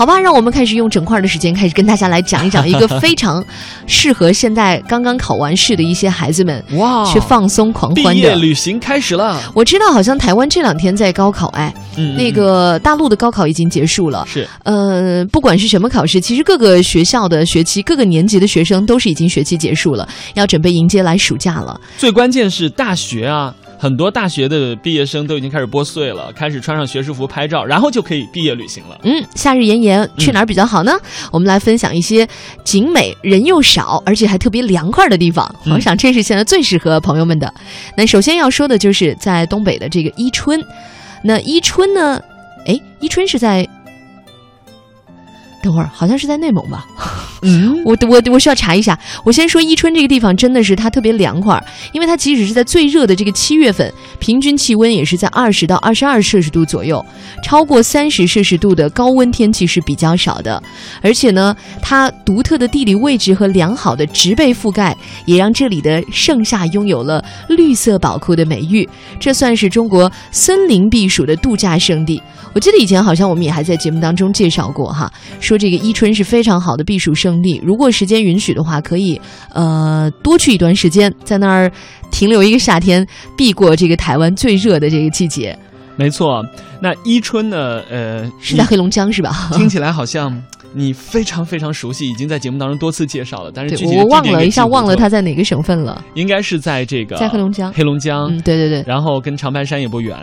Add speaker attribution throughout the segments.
Speaker 1: 好吧，让我们开始用整块的时间开始跟大家来讲一讲一个非常适合现在刚刚考完试的一些孩子们
Speaker 2: 哇
Speaker 1: 去放松狂欢的。
Speaker 2: 业旅行开始了，
Speaker 1: 我知道，好像台湾这两天在高考，哎，
Speaker 2: 嗯
Speaker 1: 那个大陆的高考已经结束了。
Speaker 2: 是
Speaker 1: 呃，不管是什么考试，其实各个学校的学期、各个年级的学生都是已经学期结束了，要准备迎接来暑假了。
Speaker 2: 最关键是大学啊，很多大学的毕业生都已经开始拨穗了，开始穿上学士服拍照，然后就可以毕业旅行了。
Speaker 1: 嗯，夏日炎炎，去哪儿比较好呢？我们来分享一些景美、人又少，而且还特别凉快的地方。
Speaker 2: 嗯
Speaker 1: 我想这是现在最适合朋友们的。那首先要说的就是在东北的这个伊春。那伊春呢？哎，伊春是在。等会儿，好像是在内蒙吧？
Speaker 2: 嗯，
Speaker 1: 我我我需要查一下。我先说伊春这个地方真的是它特别凉快，因为它即使是在最热的这个七月份，平均气温也是在二十到二十二摄氏度左右，超过三十摄氏度的高温天气是比较少的。而且呢，它独特的地理位置和良好的植被覆盖，也让这里的盛夏拥有了绿色宝库的美誉。这算是中国森林避暑的度假胜地。我记得以前好像我们也还在节目当中介绍过哈，说这个伊春是非常好的避暑胜地。如果时间允许的话，可以呃多去一段时间，在那儿停留一个夏天，避过这个台湾最热的这个季节。
Speaker 2: 没错。那伊春呢？呃，
Speaker 1: 是在黑龙江是吧？
Speaker 2: 听起来好像你非常非常熟悉，已经在节目当中多次介绍了，但是具
Speaker 1: 对，
Speaker 2: 体
Speaker 1: 我忘了一下，忘了
Speaker 2: 住
Speaker 1: 它在哪个省份了，
Speaker 2: 应该是在这个
Speaker 1: 在黑龙江。
Speaker 2: 黑龙江，
Speaker 1: 嗯，对对对，
Speaker 2: 然后跟长白山也不远。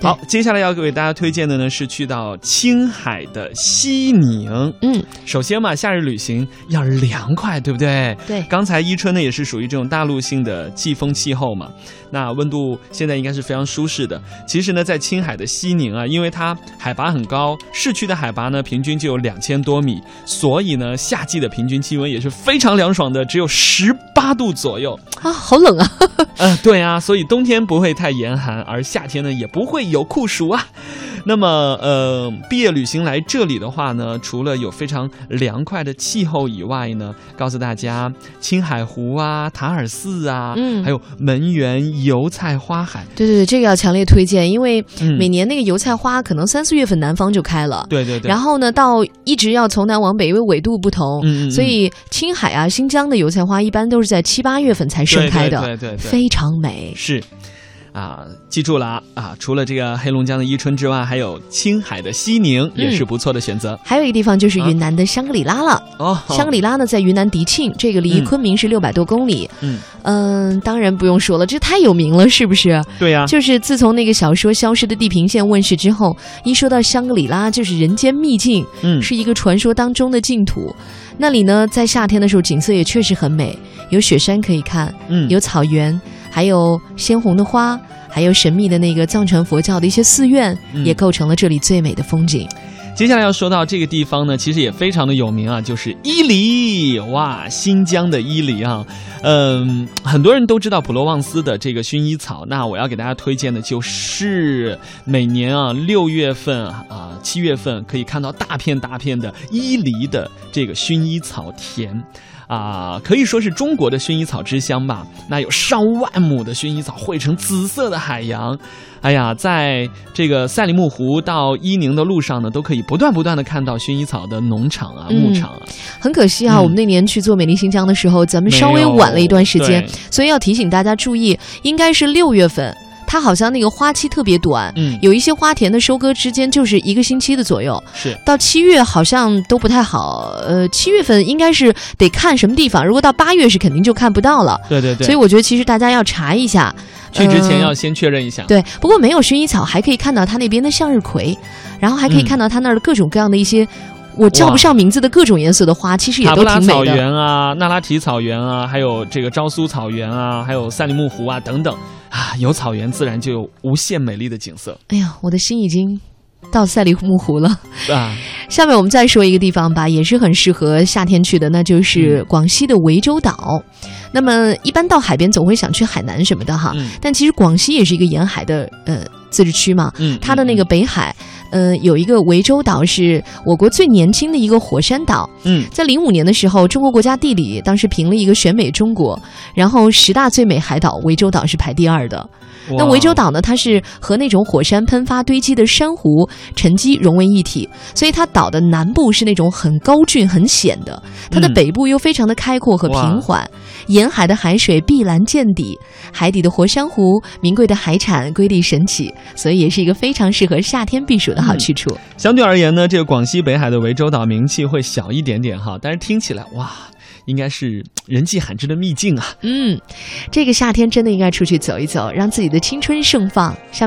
Speaker 2: 好，接下来要给大家推荐的呢是去到青海的西宁。
Speaker 1: 嗯，
Speaker 2: 首先嘛，夏日旅行要凉快，对不对？
Speaker 1: 对，
Speaker 2: 刚才伊春呢也是属于这种大陆性的季风气候嘛，那温度现在应该是非常舒适的。其实呢，在青海的西宁啊，因为它海拔很高，市区的海拔呢平均就有两千多米，所以呢，夏季的平均气温也是非常凉爽的，只有十八度左右。
Speaker 1: 啊，好冷啊！
Speaker 2: 呃，对啊，所以冬天不会太严寒，而夏天呢也不会有酷暑啊。那么，呃，毕业旅行来这里的话呢，除了有非常凉快的气候以外呢，告诉大家，青海湖啊、塔尔寺啊，
Speaker 1: 嗯
Speaker 2: 还有门源油菜花海，
Speaker 1: 对对对，这个要强烈推荐，因为
Speaker 2: 嗯
Speaker 1: 每年那个油菜花可能三四月份南方就开了。
Speaker 2: 对对对，
Speaker 1: 然后呢，到一直要从南往北，因为纬度不同，
Speaker 2: 嗯嗯嗯
Speaker 1: 所以青海啊、新疆的油菜花一般都是在七八月份才盛开的，
Speaker 2: 对对对对对
Speaker 1: 非常美。
Speaker 2: 是。啊，记住了啊！啊，除了这个黑龙江的伊春之外，还有青海的西宁也是不错的选择、
Speaker 1: 还有一个地方就是云南的香格里拉了。
Speaker 2: 哦。
Speaker 1: 香格里拉呢，在云南迪庆，这个离
Speaker 2: 嗯
Speaker 1: 昆明是六百多公里。
Speaker 2: 嗯，
Speaker 1: 嗯，当然不用说了，这太有名了，是不是？
Speaker 2: 对呀、
Speaker 1: 就是自从那个小说《消失的地平线》问世之后，一说到香格里拉，就是人间秘境，
Speaker 2: 嗯，
Speaker 1: 是一个传说当中的净土。那里呢，在夏天的时候景色也确实很美，有雪山可以看，
Speaker 2: 嗯
Speaker 1: 有草原，还有鲜红的花，还有神秘的那个藏传佛教的一些寺院，
Speaker 2: 嗯
Speaker 1: 也构成了这里最美的风景。
Speaker 2: 接下来要说到这个地方呢，其实也非常的有名啊，就是伊犁，哇，新疆的伊犁啊，嗯，很多人都知道普罗旺斯的这个薰衣草，那我要给大家推荐的就是每年啊六月份啊七月份可以看到大片大片的伊犁的这个薰衣草田。啊，可以说是中国的薰衣草之乡吧。那有上万亩的薰衣草汇成紫色的海洋。哎呀，在这个赛里木湖到伊宁的路上呢，都可以不断不断的看到薰衣草的农场啊、
Speaker 1: 嗯
Speaker 2: 牧场啊。
Speaker 1: 很可惜啊，
Speaker 2: 嗯
Speaker 1: 我们那年去做美丽新疆的时候，咱们稍微晚了一段时间，所以要提醒大家注意，应该是六月份。它好像那个花期特别短，
Speaker 2: 嗯
Speaker 1: 有一些花田的收割之间就是一个星期的左右，
Speaker 2: 是
Speaker 1: 到七月好像都不太好。呃，七月份应该是得看什么地方，如果到八月是肯定就看不到了。
Speaker 2: 对对对，
Speaker 1: 所以我觉得其实大家要查一下，
Speaker 2: 去之前
Speaker 1: 呃
Speaker 2: 要先确认一下。
Speaker 1: 对，不过没有薰衣草，还可以看到它那边的向日葵，然后还可以
Speaker 2: 嗯
Speaker 1: 看到它那儿的各种各样的一些。我叫不上名字的各种颜色的花，其实也
Speaker 2: 塔布拉草
Speaker 1: 都挺美的。
Speaker 2: 原啊、那拉提草原啊，还有这个昭苏草原啊，还有赛里木湖啊等等啊，有草原自然就有无限美丽的景色
Speaker 1: 哎呀，我的心已经到赛里木湖了。
Speaker 2: 啊。
Speaker 1: 下面我们再说一个地方吧，也是很适合夏天去的，那
Speaker 2: 嗯
Speaker 1: 就是广西的涠洲岛。那么一般到海边总会想去海南什么的哈，
Speaker 2: 嗯
Speaker 1: 但其实广西也是一个沿海的呃自治区嘛，
Speaker 2: 嗯，
Speaker 1: 它的那个北海，呃，有一个涠洲岛是我国最年轻的一个火山岛。
Speaker 2: 嗯，
Speaker 1: 在零五年的时候，中国国家地理当时评了一个选美中国，然后十大最美海岛，涠洲岛是排第二的。
Speaker 2: 嗯，
Speaker 1: 那涠洲岛呢，它是和那种火山喷发堆积的珊瑚沉积融为一体，所以它岛的南部是那种很高峻、很险的，它的
Speaker 2: 嗯。
Speaker 1: 北部又非常的开阔和平缓，沿海的海水碧蓝见底，海底的活珊瑚、名贵的海产瑰丽神奇，所以也是一个非常适合夏天避暑的好去处。
Speaker 2: 相对而言呢，这个广西北海的涠洲岛名气会小一点点哈，但是听起来哇，应该是人迹罕至的秘境啊。
Speaker 1: 嗯，这个夏天真的应该出去走一走，让自己的青春盛放。下